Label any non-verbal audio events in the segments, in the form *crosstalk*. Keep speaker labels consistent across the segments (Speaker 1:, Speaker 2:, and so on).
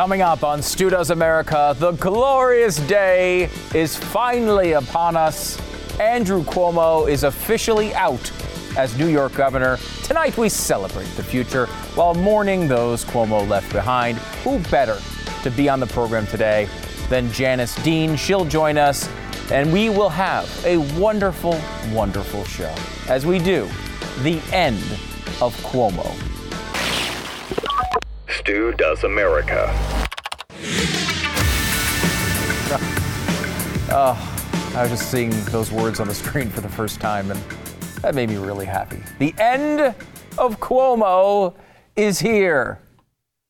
Speaker 1: Coming up on Stu Does America, the glorious day is finally upon us. Andrew Cuomo is officially out as New York governor. Tonight we celebrate the future while mourning those Cuomo left behind. Who better to be on the program today than Janice Dean? She'll join us, and we will have a wonderful, wonderful show as we do the end of Cuomo.
Speaker 2: Stu Does America. *laughs*
Speaker 1: Oh, I was just seeing those words on the screen for the first time, and that made me really happy. The end of Cuomo is here.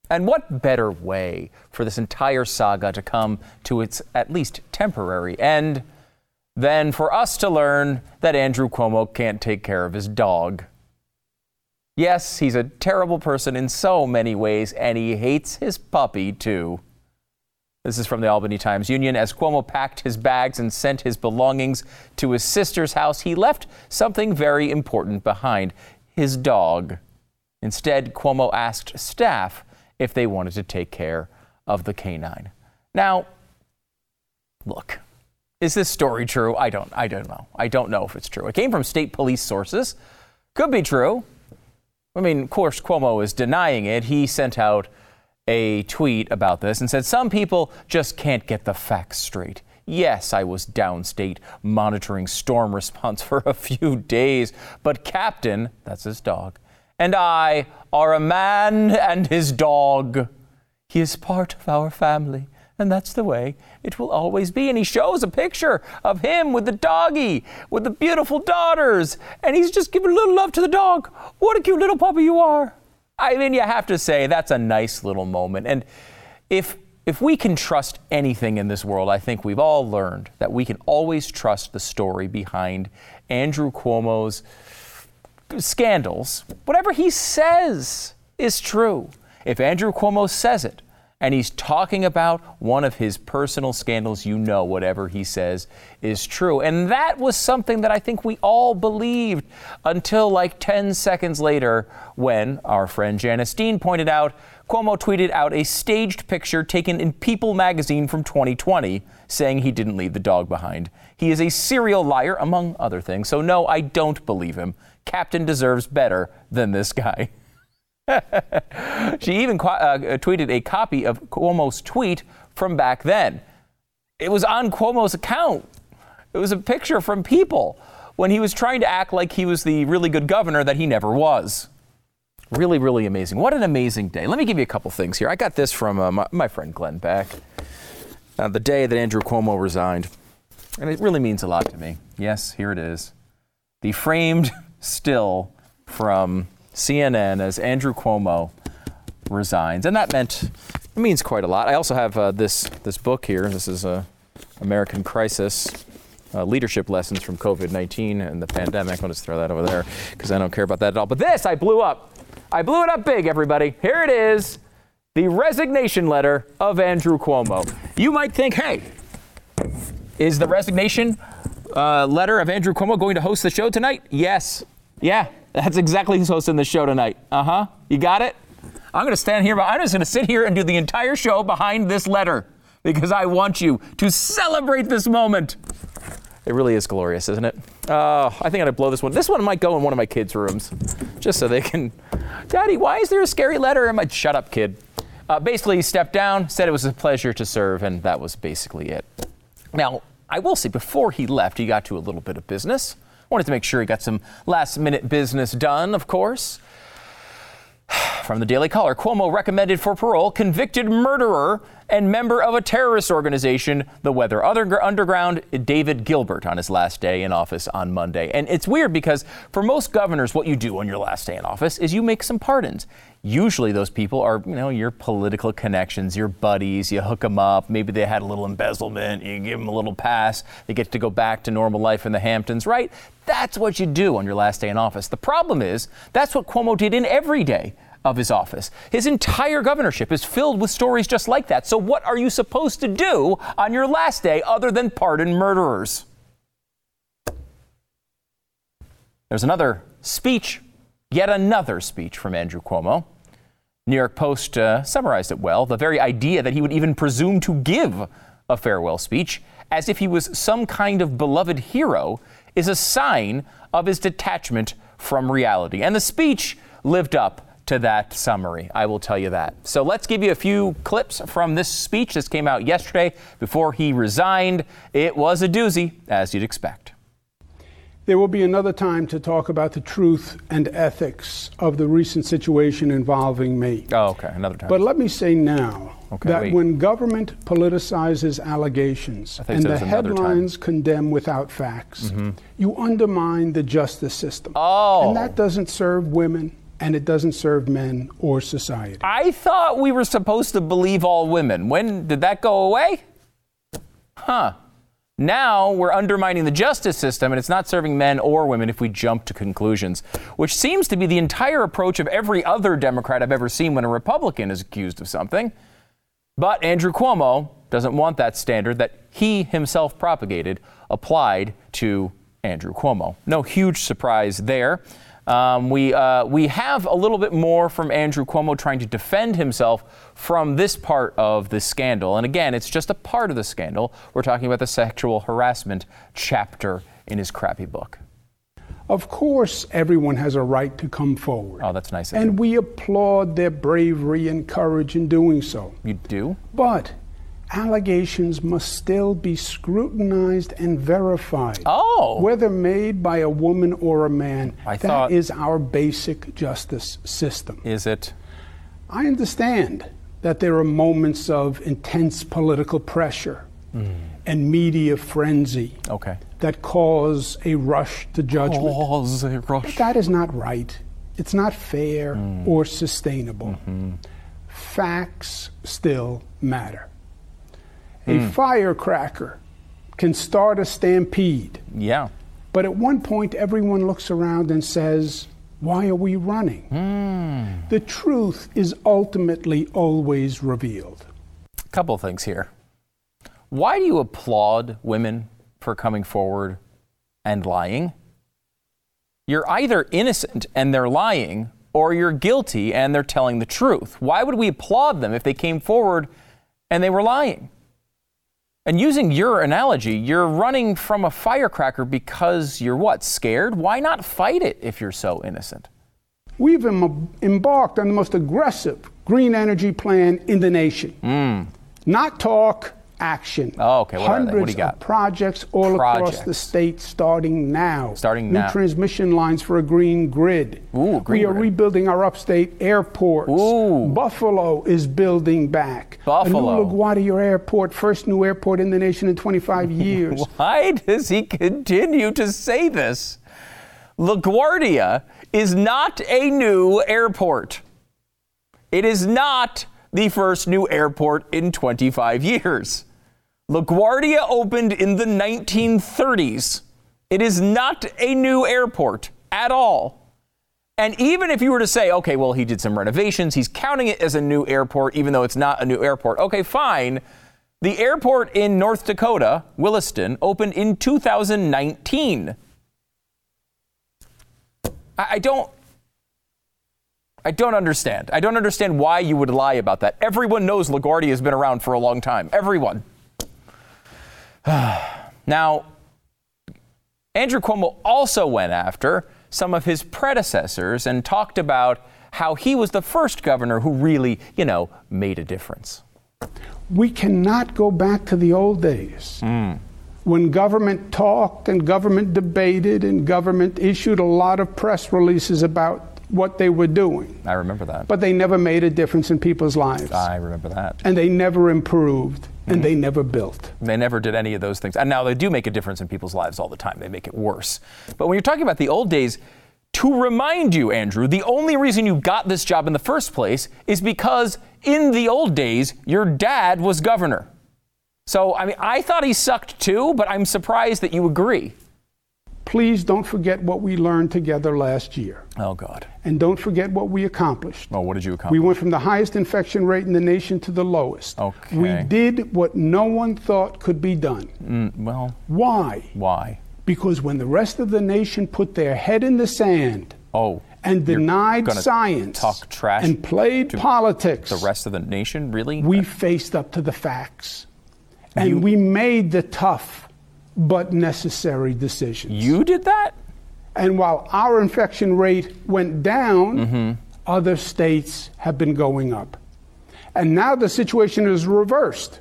Speaker 1: And what better way for this entire saga to come to its at least temporary end than for us to learn that Andrew Cuomo can't take care of his dog? Yes, he's a terrible person in so many ways, and he hates his puppy too. This is from the Albany Times Union. As Cuomo packed his bags and sent his belongings to his sister's house, he left something very important behind his dog. Instead, Cuomo asked staff if they wanted to take care of the canine. Now, look, is this story true? I don't I don't know. I don't know if it's true. It came from state police sources. Could be true. I mean, of course, Cuomo is denying it. He sent out a tweet about this and said, Some people just can't get the facts straight. Yes, I was downstate monitoring storm response *laughs* for a few days, but Captain, that's his dog, and I are a man and his dog. He is part of our family, and that's the way it will always be. And he shows a picture of him with the doggy, with the beautiful daughters, and he's just giving a little love to the dog. What a cute little puppy you are. I mean, you have to say that's a nice little moment. And if if we can trust anything in this world, I think we've all learned that we can always trust the story behind Andrew Cuomo's scandals. Whatever he says is true. If Andrew Cuomo says it, and he's talking about one of his personal scandals, you know whatever he says is true. And that was something that I think we all believed until like 10 seconds later when our friend Janice Dean pointed out Cuomo tweeted out a staged picture taken in People magazine from 2020 saying he didn't leave the dog behind. He is a serial liar, among other things. So, no, I don't believe him. Captain deserves better than this guy. *laughs* *laughs* she even uh, tweeted a copy of Cuomo's tweet from back then. It was on Cuomo's account. It was a picture from People when he was trying to act like he was the really good governor that he never was. Really, really amazing. What an amazing day. Let me give you a couple things here. I got this from uh, my, my, friend Glenn Beck. Uh, the day that Andrew Cuomo resigned. And it really means a lot to me. Yes, here it is. The framed *laughs* still from CNN as Andrew Cuomo resigns, and that meant it means quite a lot. I also have uh, this this book here. This is a American Crisis. Uh, leadership lessons from COVID 19 and the pandemic. I'll just throw that over there because I don't care about that at all. But this I blew up. I blew it up big, everybody. Here it is the resignation letter of Andrew Cuomo. You might think, hey, is the resignation uh, letter of Andrew Cuomo going to host the show tonight? Yes. Yeah, that's exactly who's hosting the show tonight. Uh huh. You got it? I'm going to stand here, but I'm just going to sit here and do the entire show behind this letter because I want you to celebrate this moment. It really is glorious, isn't it? Oh, I think I'm to blow this one. This one might go in one of my kids' rooms just so they can. *laughs* Daddy, why is there a scary letter? I might shut up, kid. Uh, basically, he stepped down, said it was a pleasure to serve, and that was basically it. Now, I will say, before he left, he got to a little bit of business. Wanted to make sure he got some last minute business done, of course. From the Daily Caller, Cuomo recommended for parole convicted murderer and member of a terrorist organization, the Weather Underground, David Gilbert, on his last day in office on Monday. And it's weird because for most governors, what you do on your last day in office is you make some pardons. Usually, those people are, you know, your political connections, your buddies. You hook them up. Maybe they had a little embezzlement. You give them a little pass. They get to go back to normal life in the Hamptons, right? That's what you do on your last day in office. The problem is that's what Cuomo did in every day of his office. His entire governorship is filled with stories just like that. So, what are you supposed to do on your last day other than pardon murderers? There's another speech, yet another speech from Andrew Cuomo. New York Post uh, summarized it well the very idea that he would even presume to give a farewell speech as if he was some kind of beloved hero is a sign of his detachment from reality. And the speech lived up to that summary. I will tell you that. So let's give you a few clips from this speech. This came out yesterday before he resigned. It was a doozy, as you'd expect.
Speaker 3: There will be another time to talk about the truth and ethics of the recent situation involving me.
Speaker 1: Oh, okay, another time.
Speaker 3: But let me say now
Speaker 1: Okay,
Speaker 3: that
Speaker 1: wait.
Speaker 3: when government politicizes allegations
Speaker 1: I thought you
Speaker 3: and the
Speaker 1: another time. Mm-hmm.
Speaker 3: headlines condemn without facts, you undermine the justice system.
Speaker 1: Oh.
Speaker 3: And that doesn't serve women and it doesn't serve men or society.
Speaker 1: I thought we were supposed to believe all women. When did that go away? Huh. Now we're undermining the justice system, and it's not serving men or women if we jump to conclusions, which seems to be the entire approach of every other Democrat I've ever seen when a Republican is accused of something. But Andrew Cuomo doesn't want that standard that he himself propagated applied to Andrew Cuomo. No huge surprise there. Um, we, uh, we have a little bit more from Andrew Cuomo trying to defend himself from this part of the scandal. And again, it's just a part of the scandal. We're talking about the sexual harassment chapter in his crappy book.
Speaker 3: Of course, everyone has a right to come forward.
Speaker 1: Oh, that's nice of you.
Speaker 3: And we applaud their bravery and courage in doing so.
Speaker 1: You do?
Speaker 3: But allegations must still be scrutinized and verified.
Speaker 1: Oh.
Speaker 3: Whether made by a woman or a man.
Speaker 1: I
Speaker 3: That
Speaker 1: thought-
Speaker 3: is our basic justice system.
Speaker 1: Is it?
Speaker 3: I understand that there are moments of intense political pressure hmm. and media frenzy
Speaker 1: Okay.
Speaker 3: that cause a rush to judgment.
Speaker 1: Oh, the rush.
Speaker 3: That is not right. It's not fair hmm. or sustainable. Mm-hmm. Facts still matter. A hmm. firecracker can start a stampede,
Speaker 1: Yeah.
Speaker 3: but at one point everyone looks around and says, Why are we running? Hmm. The truth is ultimately always revealed.
Speaker 1: A couple things here. Why do you applaud women for coming forward and lying? You're either innocent and they're lying, or you're guilty and they're telling the truth. Why would we applaud them if they came forward and they were lying? And using your analogy, you're running from a firecracker because you're what? Scared? Why not fight it if you're so innocent?
Speaker 3: We've em- embarked on the most aggressive green energy plan in the nation. Hmm. Not talk, action.
Speaker 1: Oh, okay. What are they? What do
Speaker 3: Hundreds of projects all across the state starting now.
Speaker 1: Starting now.
Speaker 3: New transmission lines for a green grid.
Speaker 1: Ooh, green
Speaker 3: we are
Speaker 1: grid.
Speaker 3: rebuilding our upstate airports.
Speaker 1: Ooh.
Speaker 3: Buffalo is building back.
Speaker 1: Buffalo.
Speaker 3: A new LaGuardia airport, first new airport in the nation in 25 *laughs* years.
Speaker 1: Why does he continue to say this? LaGuardia is not a new airport. It is not the first new airport in 25 years. LaGuardia opened in the 1930s. It is not a new airport at all. And even if you were to say, okay, well, he did some renovations, he's counting it as a new airport, even though it's not a new airport. Okay, fine. The airport in North Dakota, Williston, opened in 2019. I, don't. I don't understand. I don't understand why you would lie about that. Everyone knows LaGuardia has been around for a long time. Everyone. *sighs* now, Andrew Cuomo also went after some of his predecessors and talked about how he was the first governor who really, you know, made a difference.
Speaker 3: We cannot go back to the old days hmm. when government talked and government debated and government issued a lot of press releases about what they were doing.
Speaker 1: I remember that.
Speaker 3: But they never made a difference in people's lives.
Speaker 1: I remember that.
Speaker 3: and they never improved and they never built.
Speaker 1: They never did any of those things. And now they do make a difference in people's lives all the time. They make it worse. But when you're talking about the old days, to remind you, Andrew, the only reason you got this job in the first place is because in the old days, your dad was governor. So, I mean, I thought he sucked too, but I'm surprised that you agree.
Speaker 3: Please don't forget what we learned together last year.
Speaker 1: Oh, God.
Speaker 3: And don't forget what we accomplished.
Speaker 1: Oh, what did you accomplish?
Speaker 3: We went from the highest infection rate in the nation to the lowest.
Speaker 1: Okay.
Speaker 3: We did what no one thought could be done.
Speaker 1: Mm, well,
Speaker 3: Why?
Speaker 1: why?
Speaker 3: Because when the rest of the nation put their head in the sand
Speaker 1: Oh,
Speaker 3: and denied science
Speaker 1: talk trash
Speaker 3: and played politics,
Speaker 1: The rest of the nation, really?
Speaker 3: we faced up to the facts. And we made the tough but necessary decisions.
Speaker 1: you did that?
Speaker 3: And while our infection rate went down,
Speaker 1: Mm-hmm.
Speaker 3: other states have been going up. And now the situation is reversed.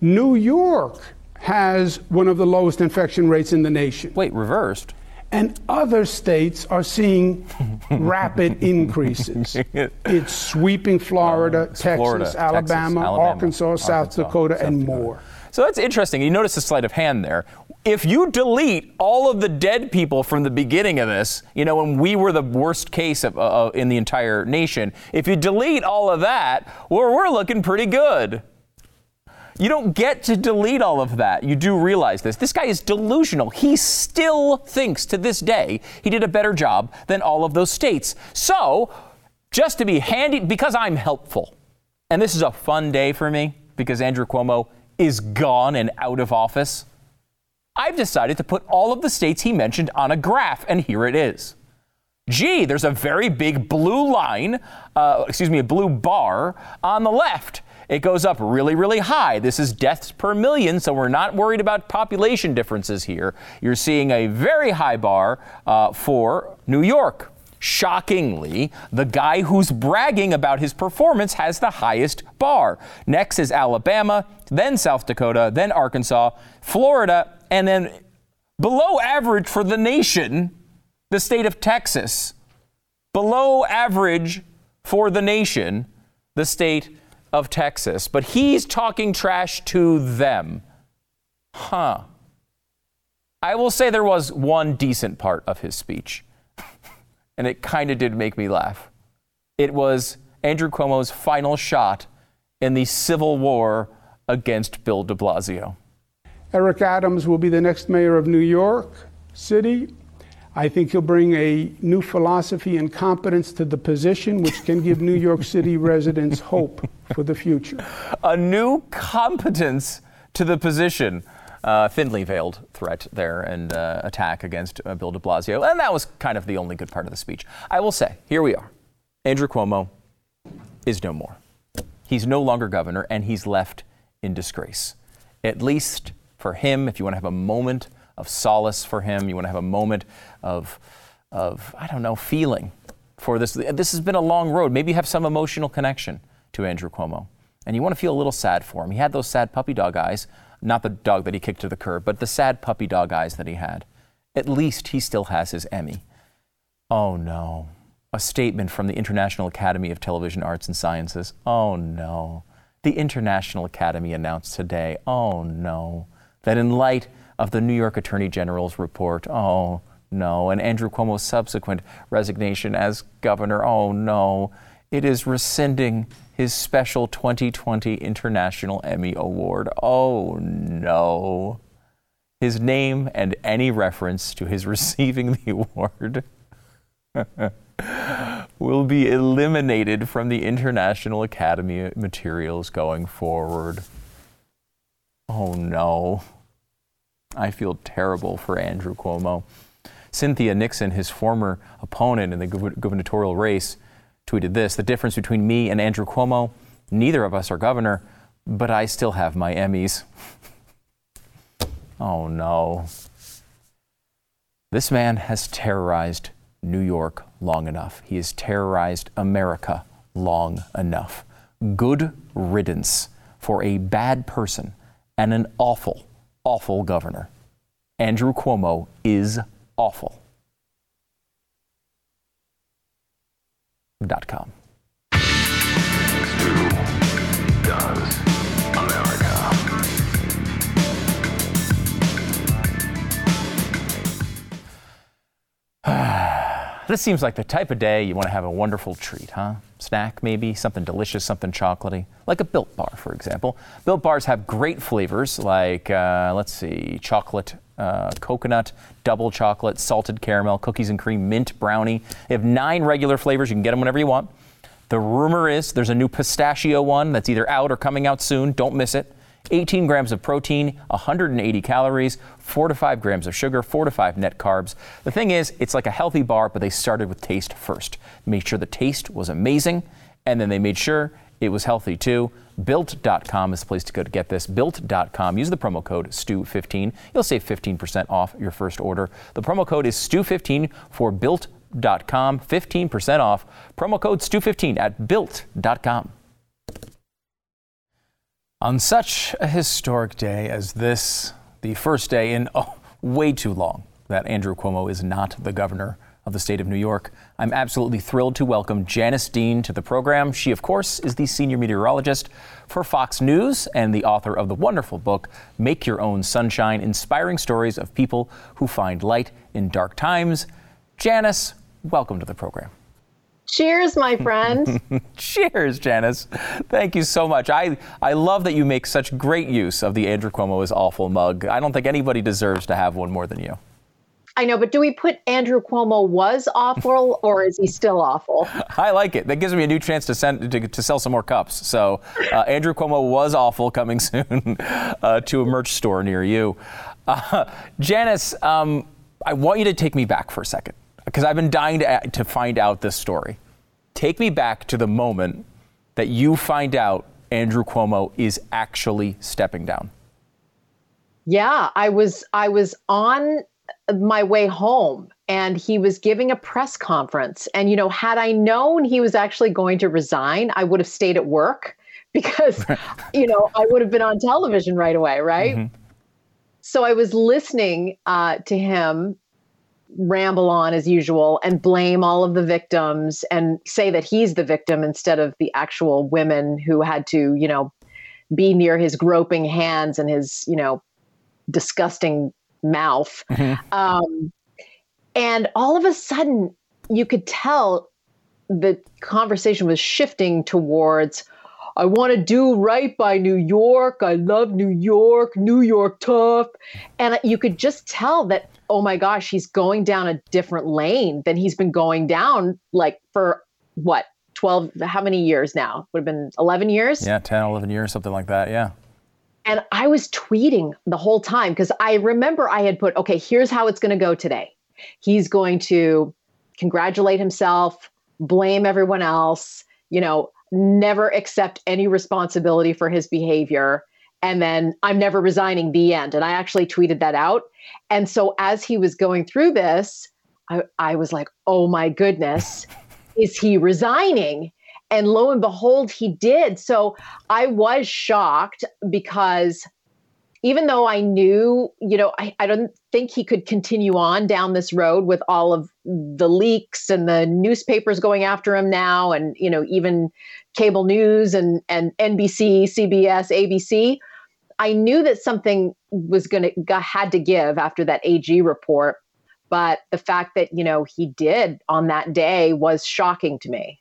Speaker 3: New York has one of the lowest infection rates in the nation.
Speaker 1: Wait, reversed?
Speaker 3: And other states are seeing *laughs* rapid increases. It's sweeping Florida, Texas,
Speaker 1: Uh, Florida, Texas,
Speaker 3: Alabama,
Speaker 1: Alabama,
Speaker 3: Arkansas, South Dakota,
Speaker 1: South
Speaker 3: and
Speaker 1: Dakota.
Speaker 3: more.
Speaker 1: So that's interesting. You notice the sleight of hand there. If you delete all of the dead people from the beginning of this, you know, when we were the worst case of, uh, in the entire nation, if you delete all of that, well, we're looking pretty good. You don't get to delete all of that. You do realize this. This guy is delusional. He still thinks to this day he did a better job than all of those states. So, just to be handy, because I'm helpful, and this is a fun day for me because Andrew Cuomo is gone and out of office, I've decided to put all of the states he mentioned on a graph, and here it is. Gee, there's a very big blue line, uh, excuse me, a blue bar on the left. It goes up really, really high. This is deaths per million, so we're not worried about population differences here. You're seeing a very high bar uh, for New York. Shockingly, the guy who's bragging about his performance has the highest bar. Next is Alabama, then South Dakota, then Arkansas, Florida, and then below average for the nation, the state of Texas. Below average for the nation, the state of Texas. But he's talking trash to them. Huh. I will say there was one decent part of his speech, *laughs* and it kind of did make me laugh. It was Andrew Cuomo's final shot in the civil war against Bill de Blasio.
Speaker 3: Eric Adams will be the next mayor of New York City. I think he'll bring a new philosophy and competence to the position, which can give New York City *laughs* residents hope for the future.
Speaker 1: a new competence to the position. Uh, thinly veiled threat there and uh, attack against uh, Bill de Blasio. And that was kind of the only good part of the speech. I will say, here we are. Andrew Cuomo is no more. He's no longer governor, and he's left in disgrace. At least for him, if you want to have a moment of solace for him, you want to have a moment of, of I don't know, feeling for this. This has been a long road. Maybe you have some emotional connection to Andrew Cuomo, and you want to feel a little sad for him. He had those sad puppy dog eyes, not the dog that he kicked to the curb, but the sad puppy dog eyes that he had. At least he still has his Emmy. Oh no. A statement from the International Academy of Television Arts and Sciences. Oh no. The International Academy announced today, oh no, that in light of the New York Attorney General's report, oh no, and Andrew Cuomo's subsequent resignation as governor, oh no, it is rescinding his special 2020 International Emmy Award. Oh no. His name and any reference to his *laughs* receiving the award *laughs* will be eliminated from the International Academy materials going forward. Oh no. I feel terrible for Andrew Cuomo. Cynthia Nixon, his former opponent in the gubernatorial race, tweeted this The difference between me and Andrew Cuomo, neither of us are governor, but I still have my Emmys. *laughs* oh no. This man has terrorized New York long enough. He has terrorized America long enough. Good riddance for a bad person and an awful, awful governor. Andrew Cuomo is awful. Dot com. *sighs* This seems like the type of day you want to have a wonderful treat, huh? Snack, maybe, something delicious, something chocolatey, like a Built Bar, for example. Built Bars have great flavors like, uh, let's see, chocolate, uh, coconut, double chocolate, salted caramel, cookies and cream, mint, brownie. They have nine regular flavors. You can get them whenever you want. The rumor is there's a new pistachio one that's either out or coming out soon. Don't miss it. 18 grams of protein, 180 calories, 4 to 5 grams of sugar, 4 to 5 net carbs. The thing is, it's like a healthy bar, but they started with taste first. Made sure the taste was amazing, and then they made sure it was healthy too. Built.com is the place to go to get this. Built.com. Use the promo code STU15. You'll save 15% off your first order. The promo code is STU15 for Built.com. 15% off. Promo code STU15 at Built.com. On such a historic day as this, the first day in oh, way too long that Andrew Cuomo is not the governor of the state of New York, I'm absolutely thrilled to welcome Janice Dean to the program. She, of course, is the senior meteorologist for Fox News and the author of the wonderful book, Make Your Own Sunshine Inspiring Stories of People Who Find Light in Dark Times. Janice, welcome to the program.
Speaker 4: Cheers, my friend. *laughs*
Speaker 1: Cheers, Janice. Thank you so much. I, I love that you make such great use of the Andrew Cuomo is awful mug. I don't think anybody deserves to have one more than you.
Speaker 4: I know, but do we put Andrew Cuomo was awful *laughs* or is he still awful?
Speaker 1: I like it. That gives me a new chance to send to, to sell some more cups. So uh, Andrew Cuomo was awful coming *laughs* soon uh, to a merch store near you. Uh, Janice, um, I want you to take me back for a second because I've been dying to, to find out this story. Take me back to the moment that you find out Andrew Cuomo is actually stepping down.
Speaker 4: Yeah, I was I was on my way home and he was giving a press conference and you know had I known he was actually going to resign, I would have stayed at work *laughs* because you know, I would have been on television right away, right? Mm-hmm. So I was listening uh, to him ramble on as usual and blame all of the victims and say that he's the victim instead of the actual women who had to, you know, be near his groping hands and his, you know, disgusting mouth. Mm-hmm. Um, and all of a sudden, you could tell the conversation was shifting towards I want to do right by New York. I love New York, New York tough. And you could just tell that, oh my gosh, he's going down a different lane than he's been going down like for what, 12, how many years now? Would have been 11 years?
Speaker 1: Yeah, 10, 11 years, something like that. Yeah.
Speaker 4: And I was tweeting the whole time because I remember I had put, okay, here's how it's going to go today. He's going to congratulate himself, blame everyone else, you know, never accept any responsibility for his behavior. And then I'm never resigning the end. And I actually tweeted that out. And so as he was going through this, I, I was like, oh my goodness, *laughs* is he resigning? And lo and behold, he did. So I was shocked because even though I knew, you know, I, I don't think he could continue on down this road with all of the leaks and the newspapers going after him now, and you know, even cable news and and NBC, CBS, ABC. I knew that something was going to had to give after that AG report, but the fact that you know he did on that day was shocking to me.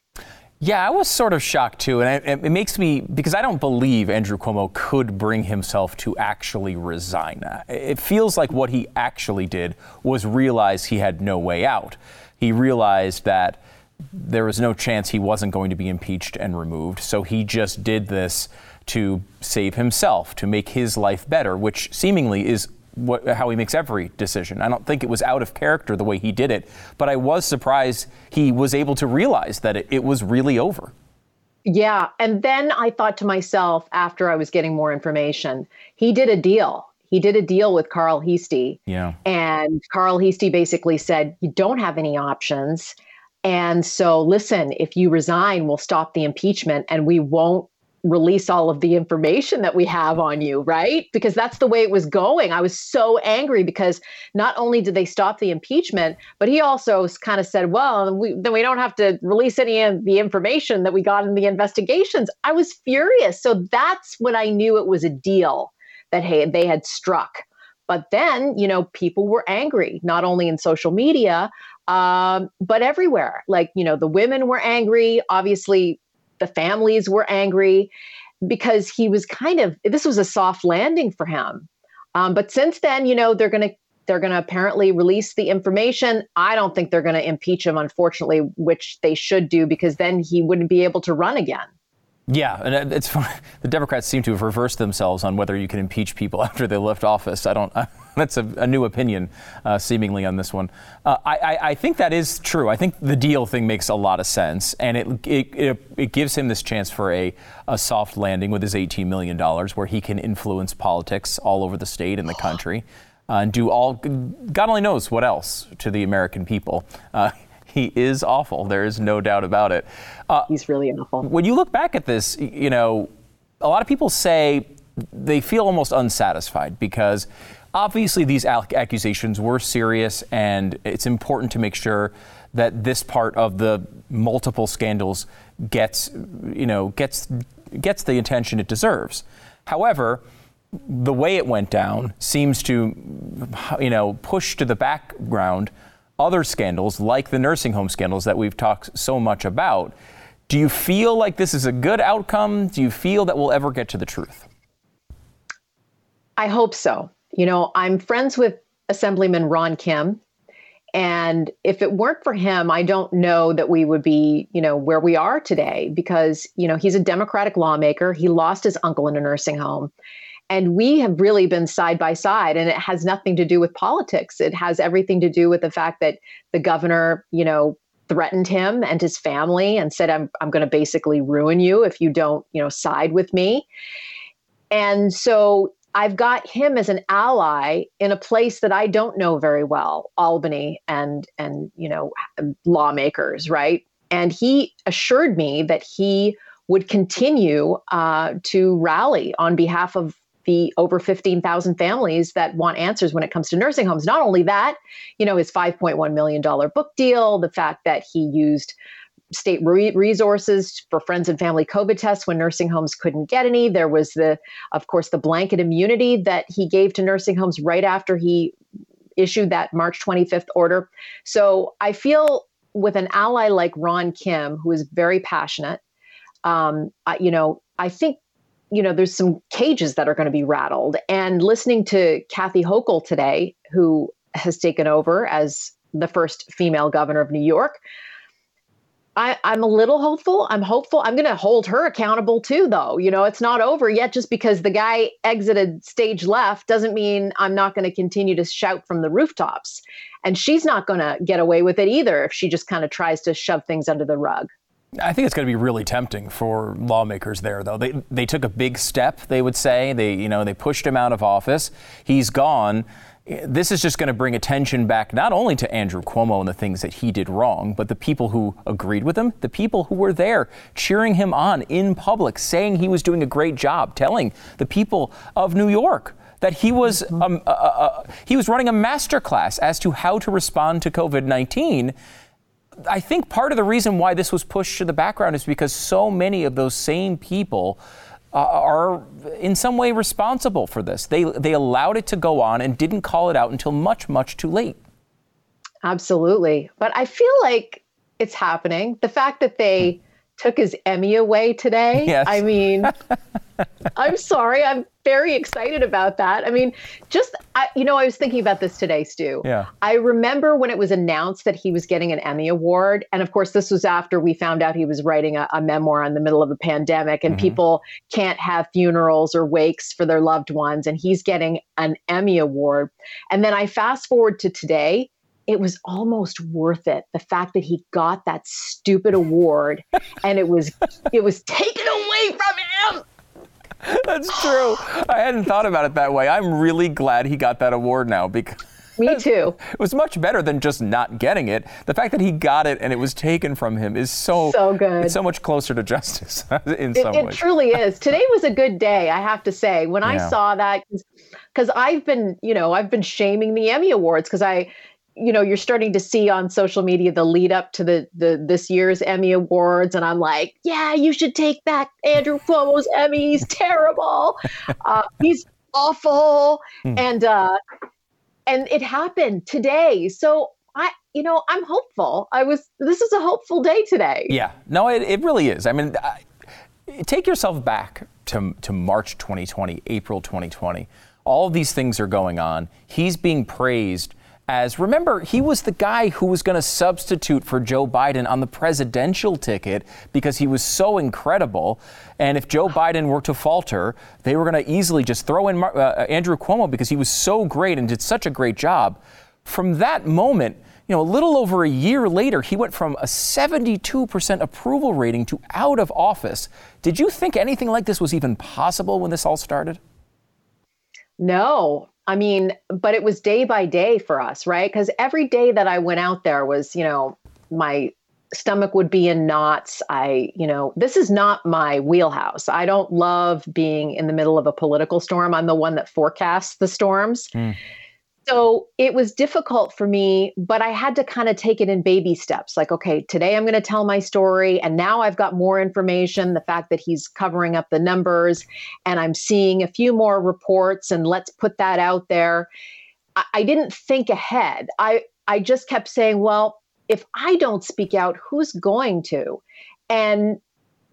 Speaker 1: Yeah, I was sort of shocked too, and it, it, makes me because I don't believe Andrew Cuomo could bring himself to actually resign. It feels like what he actually did was realize he had no way out. He realized that there was no chance he wasn't going to be impeached and removed, so he just did this to save himself, to make his life better, which seemingly is what, how he makes every decision. I don't think it was out of character the way he did it, but I was surprised he was able to realize that it, it was really over.
Speaker 4: Yeah. And then I thought to myself after I was getting more information, he did a deal. He did a deal with Carl Heastie.
Speaker 1: Yeah.
Speaker 4: And Carl Heastie basically said, You don't have any options. And so, listen, if you resign, we'll stop the impeachment and we won't release all of the information that we have on you, right? Because that's the way it was going. I was so angry because not only did they stop the impeachment, but he also kind of said, well, we, then we don't have to release any of the information that we got in the investigations. I was furious. So that's when I knew it was a deal that hey, they had struck. But then, you know, people were angry, not only in social media, um, but everywhere. Like, you know, the women were angry. Obviously, the families were angry because he was kind of this was a soft landing for him. Um, but since then, you know, they're going to they're going to apparently release the information. I don't think they're going to impeach him, unfortunately, which they should do because then he wouldn't be able to run again.
Speaker 1: Yeah, and it's *laughs* fun. the Democrats seem to have reversed themselves on whether you can impeach people *laughs* after they left office. I don't. *laughs* that's a, a, new opinion, uh, seemingly on this one. Uh, I, I, think that is true. I think the deal thing makes a lot of sense, and it it, it, it gives him this chance for a, a soft landing with his 18 million dollars, where he can influence politics all over the state and the country, uh, and do all God only knows what else to the American people. He is awful. There is no doubt about it.
Speaker 4: Uh, He's really awful.
Speaker 1: When you look back at this, you know, a lot of people say they feel almost unsatisfied because obviously these accusations were serious and it's important to make sure that this part of the multiple scandals gets, you know, gets gets the attention it deserves. However, the way it went down seems to, you know, push to the background other scandals like the nursing home scandals that we've talked so much about. Do you feel like this is a good outcome? Do you feel that we'll ever get to the truth?
Speaker 4: I hope so. You know, I'm friends with Assemblyman Ron Kim. And if it weren't for him, I don't know that we would be, you know, where we are today because, you know, he's a Democratic lawmaker. He lost his uncle in a nursing home. And we have really been side by side, and it has nothing to do with politics. It has everything to do with the fact that the governor, you know, threatened him and his family and said, I'm, I'm going to basically ruin you if you don't, you know, side with me. And so I've got him as an ally in a place that I don't know very well, Albany and and you know lawmakers, right? And he assured me that he would continue uh, to rally on behalf of the over 15,000 families that want answers when it comes to nursing homes. Not only that, you know, his $5.1 million book deal, the fact that he used state re- resources for friends and family COVID tests when nursing homes couldn't get any. There was the, of course, the blanket immunity that he gave to nursing homes right after he issued that March 25th order. So I feel with an ally like Ron Kim, who is very passionate, um, I, you know, I think you know, there's some cages that are going to be rattled. And listening to Kathy Hochul today, who has taken over as the first female governor of New York, I, am a little hopeful. I'm hopeful. I'm going to hold her accountable too, though. You know, it's not over yet. Just because the guy exited stage left doesn't mean I'm not going to continue to shout from the rooftops. And she's not going to get away with it either if she just kind of tries to shove things under the rug.
Speaker 1: I think it's going to be really tempting for lawmakers there, though. They they took a big step. They would say they you know they pushed him out of office. He's gone. This is just going to bring attention back not only to Andrew Cuomo and the things that he did wrong, but the people who agreed with him, the people who were there cheering him on in public, saying he was doing a great job, telling the people of New York that he was um, uh, uh, uh he was running a master class as to how to respond to COVID 19 I think part of the reason why this was pushed to the background is because so many of those same people uh, are in some way responsible for this. They they allowed it to go on and didn't call it out until much much too late.
Speaker 4: Absolutely, but I feel like it's happening. The fact that they *laughs* took his Emmy away today. Yes. I mean, *laughs* I'm sorry. I'm very excited about that. I mean, just, I, you know, I was thinking about this today, Stu.
Speaker 1: Yeah.
Speaker 4: I remember when it was announced that he was getting an Emmy Award. And of course, this was after we found out he was writing a, a memoir in the middle of a pandemic and mm-hmm. people can't have funerals or wakes for their loved ones. And he's getting an Emmy Award. And then I fast forward to today it was almost worth it the fact that he got that stupid award *laughs* and it was it was taken away from him *laughs*
Speaker 1: that's true. I hadn't thought about it that way. I'm really glad he got that award now because.
Speaker 4: Me too. *laughs*
Speaker 1: It was much better than just not getting it. The fact that he got it and it was taken from him is so
Speaker 4: so good.
Speaker 1: It's so much closer to justice *laughs* in
Speaker 4: it,
Speaker 1: some
Speaker 4: it
Speaker 1: ways.
Speaker 4: It truly is. Today was a good day, I have to say. When yeah. I saw that, because I've been, you know, I've been shaming the Emmy Awards because I you know you're starting to see on social media the lead up to the the this year's Emmy awards and I'm like yeah you should take back Andrew Cuomo's Emmy he's *laughs* terrible. Uh, he's awful. Hmm. and uh and it happened today. So I you know I'm hopeful. I was this is a hopeful day today.
Speaker 1: Yeah. No it, it really is. I mean I, take yourself back to to March 2020 April 2020 all of these things are going on. He's being praised as remember, he was the guy who was going to substitute for Joe Biden on the presidential ticket because he was so incredible. And if Joe Biden were to falter, they were going to easily just throw in uh, Andrew Cuomo because he was so great and did such a great job. From that moment, you know, a little over a year later, he went from a 72% approval rating to out of office. Did you think anything like this was even possible when this all started?
Speaker 4: No, I mean, but it was day by day for us, right? Because every day that I went out there was, you know, my stomach would be in knots. I, you know, this is not my wheelhouse. I don't love being in the middle of a political storm. I'm the one that forecasts the storms. Mm. So it was difficult for me, but I had to kind of take it in baby steps. Like, okay, today I'm going to tell my story. And now I've got more information the fact that he's covering up the numbers, and I'm seeing a few more reports, and let's put that out there. I, I didn't think ahead. I, I just kept saying, well, if I don't speak out, who's going to? And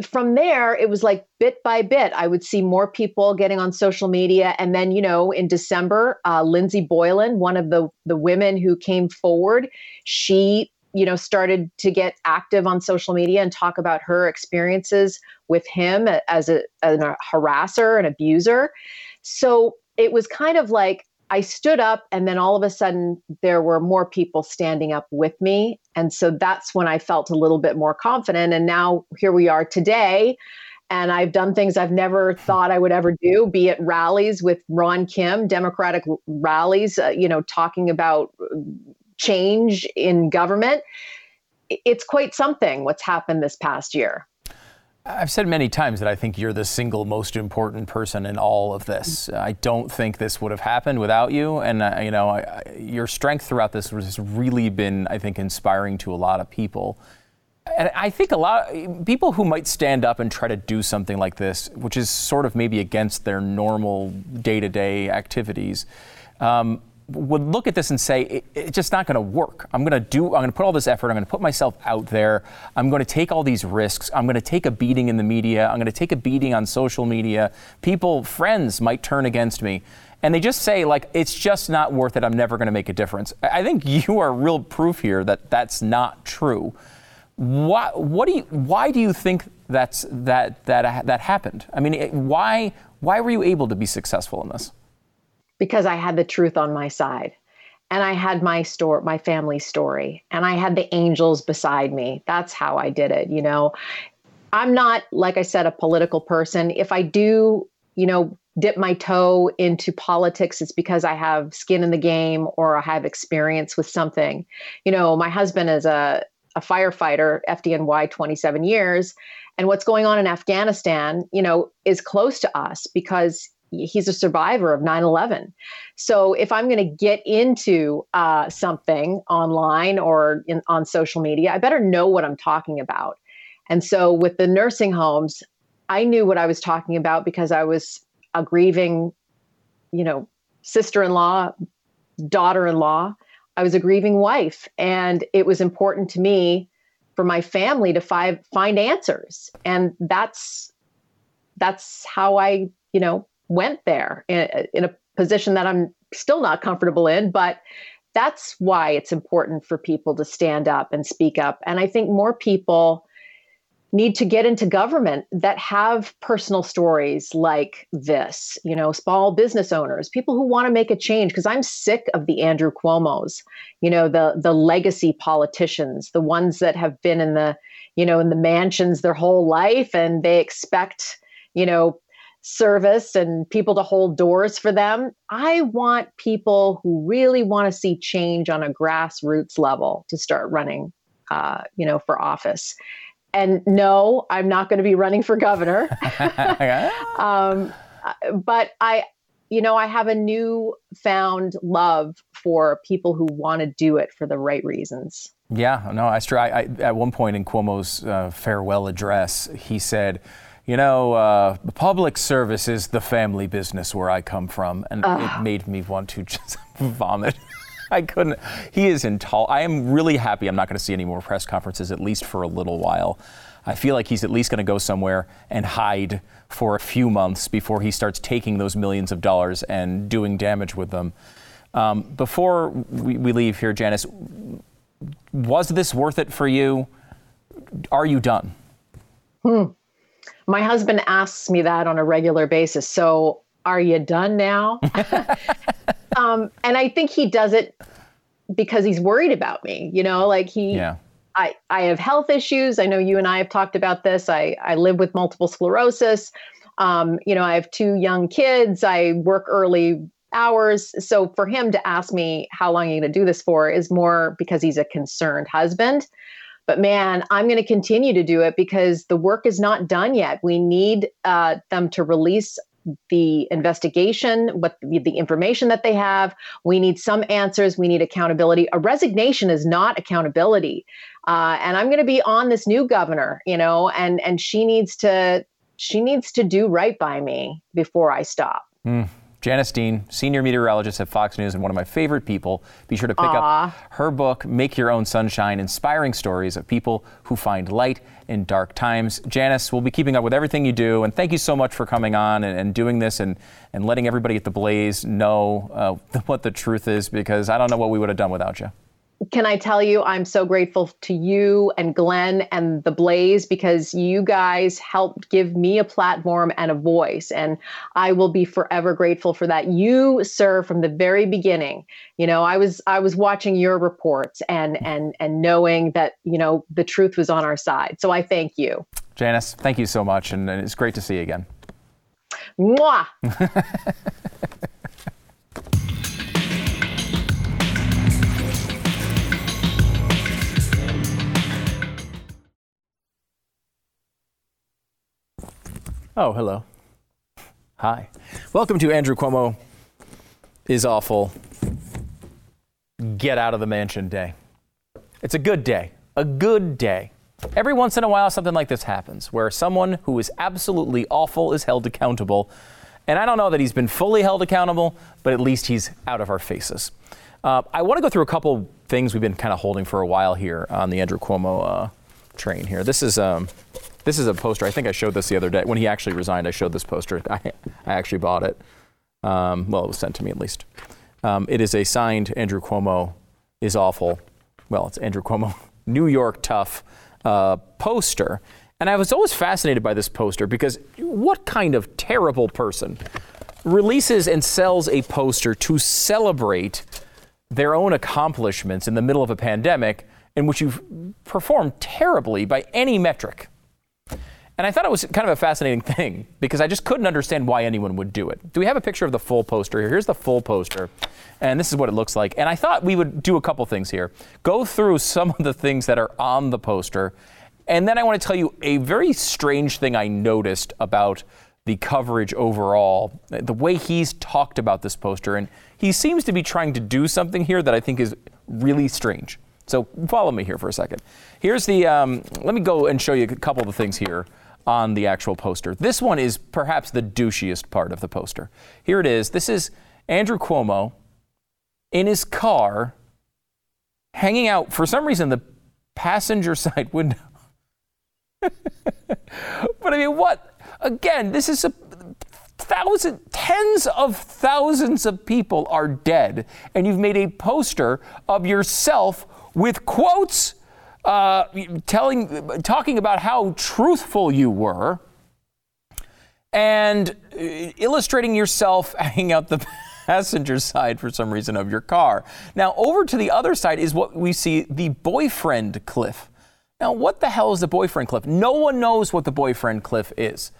Speaker 4: from there, it was like bit by bit. I would see more people getting on social media, and then you know, in December, uh, Lindsey Boylan, one of the the women who came forward, she you know started to get active on social media and talk about her experiences with him as a, as a harasser and abuser. So it was kind of like I stood up, and then all of a sudden, there were more people standing up with me. And so that's when I felt a little bit more confident. And now here we are today. And I've done things I've never thought I would ever do, be it rallies with Ron Kim, Democratic rallies, uh, you know, talking about change in government. It's quite something what's happened this past year.
Speaker 1: I've said many times that I think you're the single most important person in all of this. I don't think this would have happened without you, and uh, you know, I, your strength throughout this has really been, I think, inspiring to a lot of people. And I think a lot of people who might stand up and try to do something like this, which is sort of maybe against their normal day-to-day activities. Um, would look at this and say it, it's just not going to work. I'm going to do. I'm going to put all this effort. I'm going to put myself out there. I'm going to take all these risks. I'm going to take a beating in the media. I'm going to take a beating on social media. People, friends might turn against me. And they just say, like, it's just not worth it. I'm never going to make a difference. I think you are real proof here that that's not true. Why, what do you, why do you think that's, that, that, that happened? I mean, why, why were you able to be successful in this?
Speaker 4: Because I had the truth on my side. And I had my story, my family story, and I had the angels beside me. That's how I did it. You know, I'm not, like I said, a political person. If I do, you know, dip my toe into politics, it's because I have skin in the game or I have experience with something. You know, my husband is a, a firefighter, FDNY 27 years. And what's going on in Afghanistan, you know, is close to us because he's a survivor of 9-11 so if i'm going to get into uh, something online or in, on social media i better know what i'm talking about. And so with the nursing homes i knew what i was talking about because i was a grieving you know sister-in-law daughter-in-law. I was a grieving wife and it was important to me for my family to fi- find answers. And that's that's how i you know went there in, in a position that I'm still not comfortable in, but that's why it's important for people to stand up and speak up. And I think more people need to get into government that have personal stories like this, you know, small business owners, people who want to make a change because I'm sick of the Andrew Cuomo's, you know, the the legacy politicians, the ones that have been in the, you know, in the mansions their whole life and they expect, you know, service and people to hold doors for them. I want people who really want to see change on a grassroots level to start running, uh, you know, for office. And no, I'm not going to be running for governor. *laughs* *laughs* um, but I, you know, I have a new found love for people who want to do it for the right reasons.
Speaker 1: Yeah, no, I, I at one point in Cuomo's uh, farewell address, he said, you know, uh, public service is the family business where I come from, and it made me want to *laughs* just vomit. I couldn't. He is intolerable. I am really happy I'm not going to see any more press conferences, at least for a little while. I feel like he's at least going to go somewhere and hide for a few months before he starts taking those millions of dollars and doing damage with them. Um, before we, we leave here, Janice, was this worth it for you? Are you done?
Speaker 4: My husband asks me that on a regular basis. So, are you done now? *laughs* um, and I think he does it because he's worried about me. You know, like he,
Speaker 1: Yeah.
Speaker 4: I, I have health issues. I know you and I have talked about this. I, I live with multiple sclerosis. Um, you know, I have two young kids. I work early hours. So for him to ask me how long are you going to do this for is more because he's a concerned husband. But man, I'm going to continue to do it because the work is not done yet. We need uh, them to release the investigation, what the, information that they have. We need some answers. We need accountability. A resignation is not accountability. Uh, and I'm going to be on this new governor, you know, and and she needs to she needs to do right by me before I stop.
Speaker 1: Janice Dean, senior meteorologist at Fox News and one of my favorite people. Be sure to pick
Speaker 4: Aw.
Speaker 1: up her book, Make Your Own Sunshine Inspiring Stories of People Who Find Light in Dark Times. Janice, we'll be keeping up with everything you do. And thank you so much for coming on and, and doing this and, and letting everybody at the Blaze know uh, *laughs* what the truth is because I don't know what we would have done without you.
Speaker 4: Can I tell you, I'm so grateful to you and Glenn and the Blaze because you guys helped give me a platform and a voice. And I will be forever grateful for that. You, sir, from the very beginning, you know, I was I was watching your reports and and and knowing that, you know, the truth was on our side. So I thank you.
Speaker 1: Janice, thank you so much. And it's great to see you again.
Speaker 4: Mwah! *laughs*
Speaker 1: Oh, hello. Hi. Welcome to Andrew Cuomo is awful. Get out of the mansion day. It's a good day. A good day. Every once in a while, something like this happens where someone who is absolutely awful is held accountable. And I don't know that he's been fully held accountable, but at least he's out of our faces. Uh, I want to go through a couple things we've been kind of holding for a while here on the Andrew Cuomo uh, train here. This is um, this is a poster. I think I showed this the other day when he actually resigned. I showed this poster. *laughs* I, I actually bought it. Um, well, it was sent to me at least. Um, it is a signed Andrew Cuomo is awful. Well, it's Andrew Cuomo, *laughs* New York tough uh, poster. And I was always fascinated by this poster because what kind of terrible person releases and sells a poster to celebrate their own accomplishments in the middle of a pandemic in which you've performed terribly by any metric? And I thought it was kind of a fascinating thing because I just couldn't understand why anyone would do it. Do we have a picture of the full poster here? Here's the full poster. And this is what it looks like. And I thought we would do a couple things here. Go through some of the things that are on the poster. And then I want to tell you a very strange thing I noticed about the coverage overall, the way he's talked about this poster. And he seems to be trying to do something here that I think is really strange. So follow me here for a second. Here's the, um, let me go and show you a couple of the things here on the actual poster. This one is perhaps the douchiest part of the poster. Here it is. This is Andrew Cuomo in his car hanging out, for some reason, the passenger *laughs* side window. *laughs* but I mean, what? Again, this is a thousand, tens of thousands of people are dead, and you've made a poster of yourself with quotes uh, telling, talking about how truthful you were, and uh, illustrating yourself *laughs* hanging out the passenger side for some reason of your car. Now, over to the other side is what we see the boyfriend cliff. Now, what the hell is the boyfriend cliff? No one knows what the boyfriend cliff is.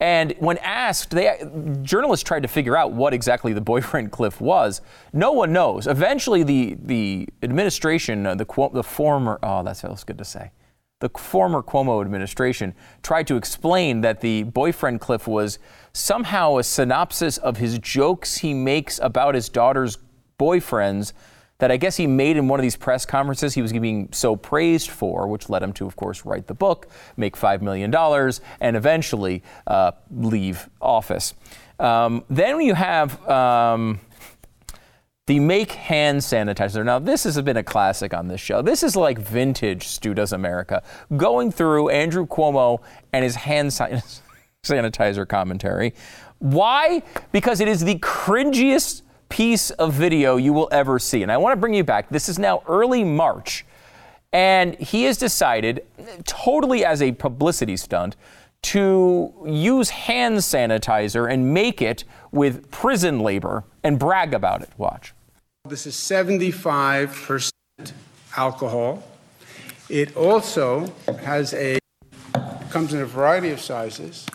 Speaker 1: And when asked, they journalists tried to figure out what exactly the *laughs* boyfriend cliff was. No one knows. Eventually, the the administration, uh, the the former oh that feels good to say, the former Cuomo administration tried to explain that the boyfriend cliff was somehow a synopsis of his jokes he makes about his daughter's boyfriends that I guess he made in one of these press conferences he was being so praised for, which led him to, of course, write the book, make $5 million, and eventually uh, leave office. Um, then you have um, the Make Hand Sanitizer. Now, this has been a classic on this show. This is like vintage Stu Does America, going through Andrew Cuomo and his hand *laughs* sanitizer commentary. Why? Because it is the cringiest piece of video you will ever see. And I want to bring you back. This is now early March. And he has decided, totally as a publicity stunt, to use hand sanitizer and make it with prison labor and brag about it. Watch.
Speaker 3: This is 75% alcohol. It also has a comes in a variety of sizes.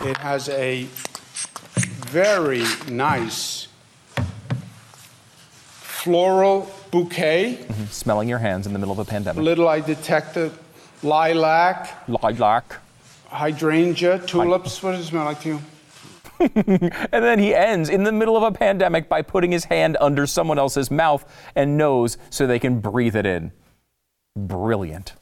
Speaker 3: It has a very nice floral bouquet. Mm-hmm.
Speaker 1: Smelling your hands in the middle of a pandemic.
Speaker 3: Little I detected lilac,
Speaker 1: Lilac.
Speaker 3: hydrangea, tulips. What does it smell like to you? *laughs*
Speaker 1: And then he ends in the middle of a pandemic by putting his hand under someone else's mouth and nose so they can breathe it in. Brilliant.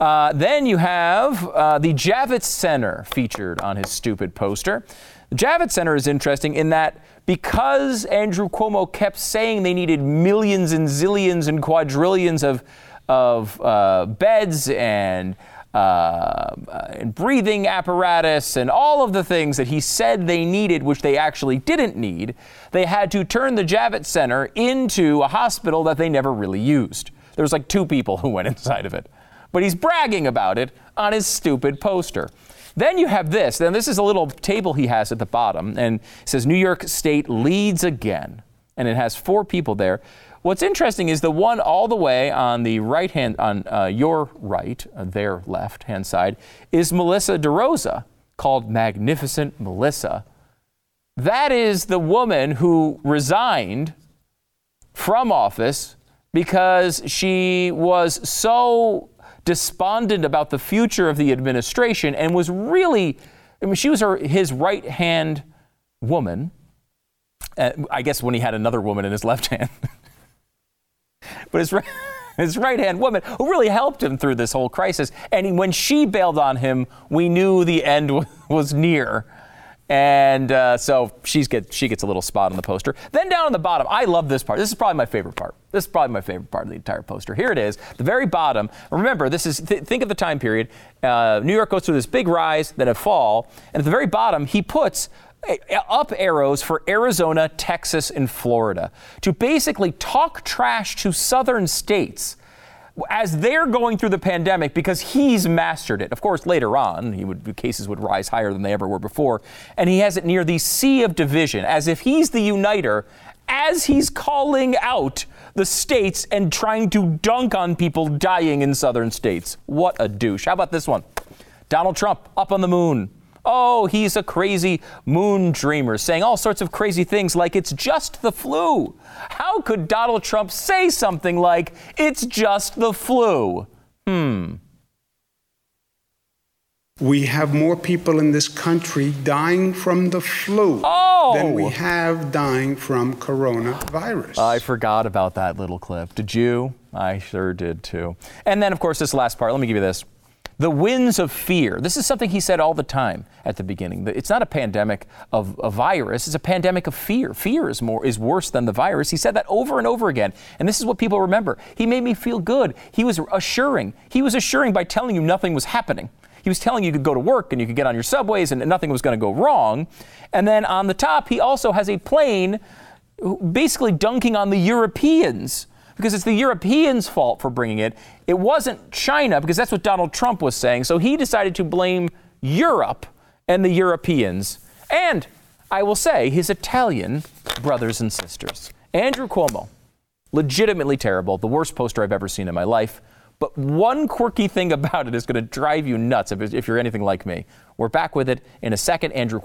Speaker 1: Uh, then you have uh, the Javits Center featured on his stupid poster. The Javits Center is interesting in that because Andrew Cuomo kept saying they needed millions and zillions and quadrillions of, of uh, beds and uh, and breathing apparatus and all of the things that he said they needed, which they actually didn't need, they had to turn the Javits Center into a hospital that they never really used. There was like two people who went *laughs* inside of it. But he's bragging about it on his stupid poster. Then you have this. Then this is a little table he has at the bottom, and it says New York State leads again. And it has four people there. What's interesting is the one all the way on the right hand, on uh, your right, uh, their left hand side, is Melissa DeRosa, called Magnificent Melissa. That is the woman who resigned from office because she was so despondent about the future of the administration and was really, I mean, she was her, his right hand woman. Uh, I guess when he had another woman in his left hand. *laughs* but his right, his right hand woman who really helped him through this whole crisis. And when she bailed on him, we knew the end *laughs* was near. And uh, so she's get, she gets a little spot on the poster. Then down on the bottom, I love this part. This is probably my favorite part. This is probably my favorite part of the entire poster. Here it is, the very bottom. Remember, this is th- think of the time period. Uh, New York goes through this big rise, then a fall, and at the very bottom, he puts uh, up arrows for Arizona, Texas, and Florida to basically talk trash to southern states as they're going through the pandemic because he's mastered it. Of course, later on, he would cases would rise higher than they ever were before, and he has it near the sea of division, as if he's the uniter, as he's calling out the states and trying to dunk on people dying in southern states. What a douche! How about this one? Donald Trump up on the moon. Oh, he's a crazy moon dreamer, saying all sorts of crazy things like it's just the flu. How could Donald Trump say something like it's just the flu? Hmm.
Speaker 3: We have more people in this country dying from the flu
Speaker 1: Oh!
Speaker 3: than we have dying from coronavirus.
Speaker 1: I forgot about that little clip. Did you? I sure did too. And then, of course, this last part. Let me give you this. The winds of fear. This is something he said all the time at the beginning. It's not a pandemic of a virus, it's a pandemic of fear. Fear is more is worse than the virus. He said that over and over again. And this is what people remember. He made me feel good. He was assuring. He was assuring by telling you nothing was happening. He was telling you you could go to work and you could get on your subways and nothing was going to go wrong. And then on the top, he also has a plane basically dunking on the Europeans because it's the Europeans' fault for bringing it. It wasn't China because that's what Donald Trump was saying. So he decided to blame Europe and the Europeans and I will say his Italian brothers and sisters. Andrew Cuomo, legitimately terrible, the worst poster I've ever seen in my life. But one quirky thing *laughs* about it is going to drive you nuts if, if you're anything like me. We're back with it in a second. Andrew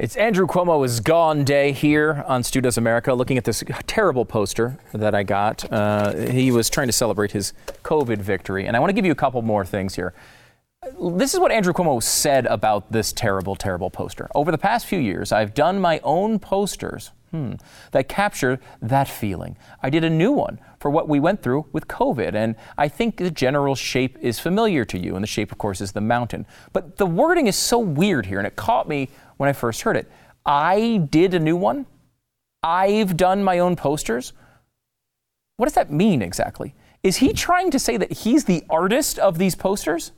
Speaker 1: It's Andrew Cuomo is gone day here on Stu Does America, looking at this terrible poster that I got. Uh, he was trying to celebrate his COVID victory. And I want to give you a couple more things here. This is what Andrew Cuomo said about this terrible, terrible poster. Over the past few years, I've done my own posters hmm, that capture that feeling. I did a new one for what we went through with COVID, and I think the general shape is familiar to you, and the shape, of course, is the mountain. But the wording is so weird here, and it caught me when I first heard it. I did a new one. I've done my own posters. What does that mean exactly? Is he trying to say that he's the artist of these posters?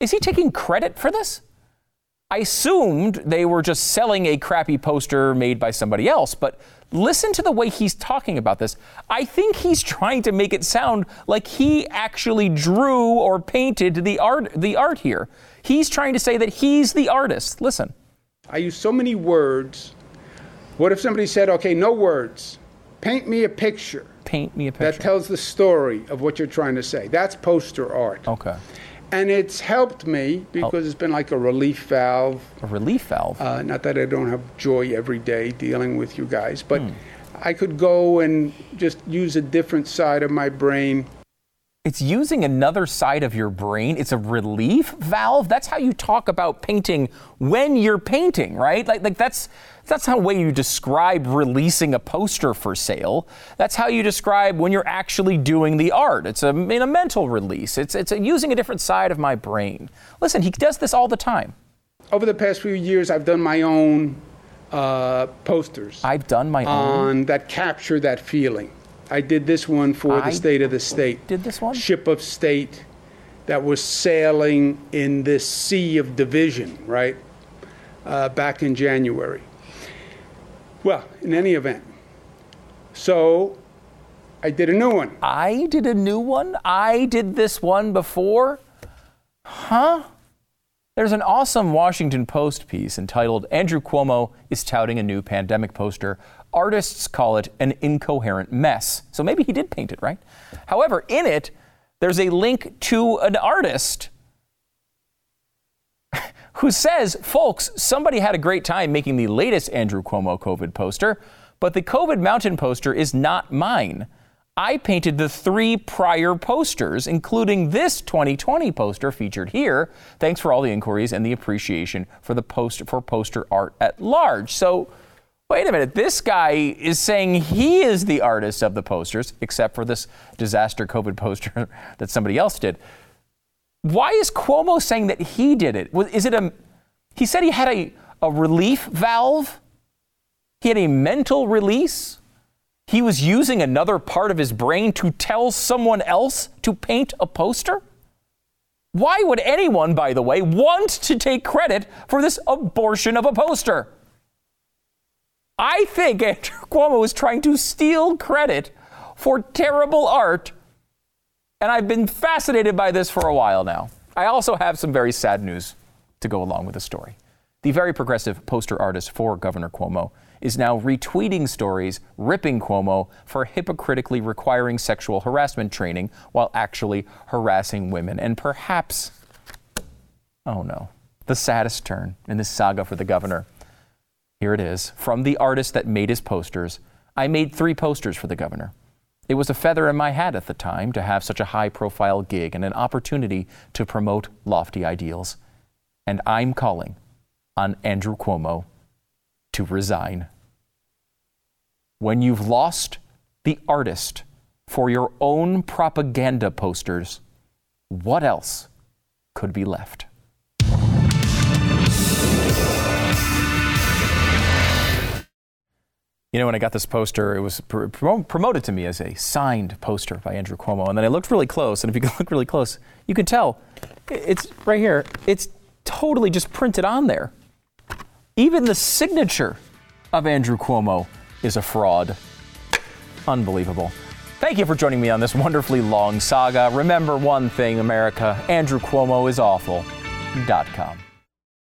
Speaker 1: Is he taking credit for this? I assumed they were just selling a crappy poster made by somebody else, but listen to the way he's talking about this. I think he's trying to make it sound like he actually drew or painted the art the art here. He's trying to say that he's the artist. Listen.
Speaker 3: I use so many words. What if somebody said, okay, no words, paint me a picture
Speaker 1: Paint me a picture.
Speaker 3: that tells the story of what you're trying to say? That's poster art.
Speaker 1: okay.
Speaker 3: And it's helped me because it's been like a relief valve.
Speaker 1: A relief valve.
Speaker 3: Uh, not that I don't have joy every day dealing with you guys, but
Speaker 1: Hmm.
Speaker 3: I could go and just use a different side of my brain.
Speaker 1: It's using another side of your brain. It's a relief valve. That's how you talk about painting when you're painting, right? Like, like that's that's how way you describe releasing a poster for sale. That's how you describe when you're actually doing the art. It's a, in a mental release. It's it's a, using a different side of my brain. Listen, he does this all the time.
Speaker 3: Over the past few years, I've done my own uh, posters
Speaker 1: I've done my own.
Speaker 3: on that capture that feeling. I did this one for
Speaker 1: I
Speaker 3: the state of the state.
Speaker 1: did this one?
Speaker 3: Ship of state that was sailing in this sea of division, right? Uh, back in January. Well, in any event, so I did a new one.
Speaker 1: I did a new one. I did this one before. Huh? There's an awesome Washington Post piece entitled Andrew Cuomo is touting a new pandemic poster. Artists call it an incoherent mess. So maybe he did paint it, right? However, in it, there's a link to an artist *laughs* who says, folks, somebody had a great time making the latest Andrew Cuomo COVID poster, but the COVID mountain poster is not mine. I painted the three prior posters, including this 2020 poster featured here. Thanks for all the inquiries and the appreciation for the post for poster art at large. So, wait a minute. This guy is saying he is the artist of the posters, except for this disaster COVID poster *laughs* that somebody else did. Why is Cuomo saying that he did it? Was- it a? He said he had a, a relief valve. He had a mental release. He was using another part of his brain to tell someone else to paint a poster. Why would anyone, by the way, want to take credit for this abortion of a poster? I think Andrew Cuomo is trying to steal credit for terrible art and I've been fascinated by this for a while now. I also have some very sad news to go along with the story. The very progressive poster artist for Governor Cuomo is now retweeting stories ripping Cuomo for hypocritically requiring sexual harassment training while actually harassing women. And perhaps, oh no, the saddest turn in this saga for the governor. Here it is from the artist that made his posters. I made three posters for the governor. It was a feather in my hat at the time to have such a high profile gig and an opportunity to promote lofty ideals. And I'm calling on Andrew Cuomo to resign. When you've lost the artist for your own propaganda posters, what else could be left? You know, when I got this poster, it was pr- prom- promoted to me as a signed poster by Andrew Cuomo. And then I looked really close, and if you *laughs* look really close, you can tell it's right here. It's totally just printed on there. Even the signature of Andrew Cuomo is a fraud. Unbelievable. Thank you for joining me on this wonderfully long saga. Remember one thing, America Andrew Cuomo is awful.com.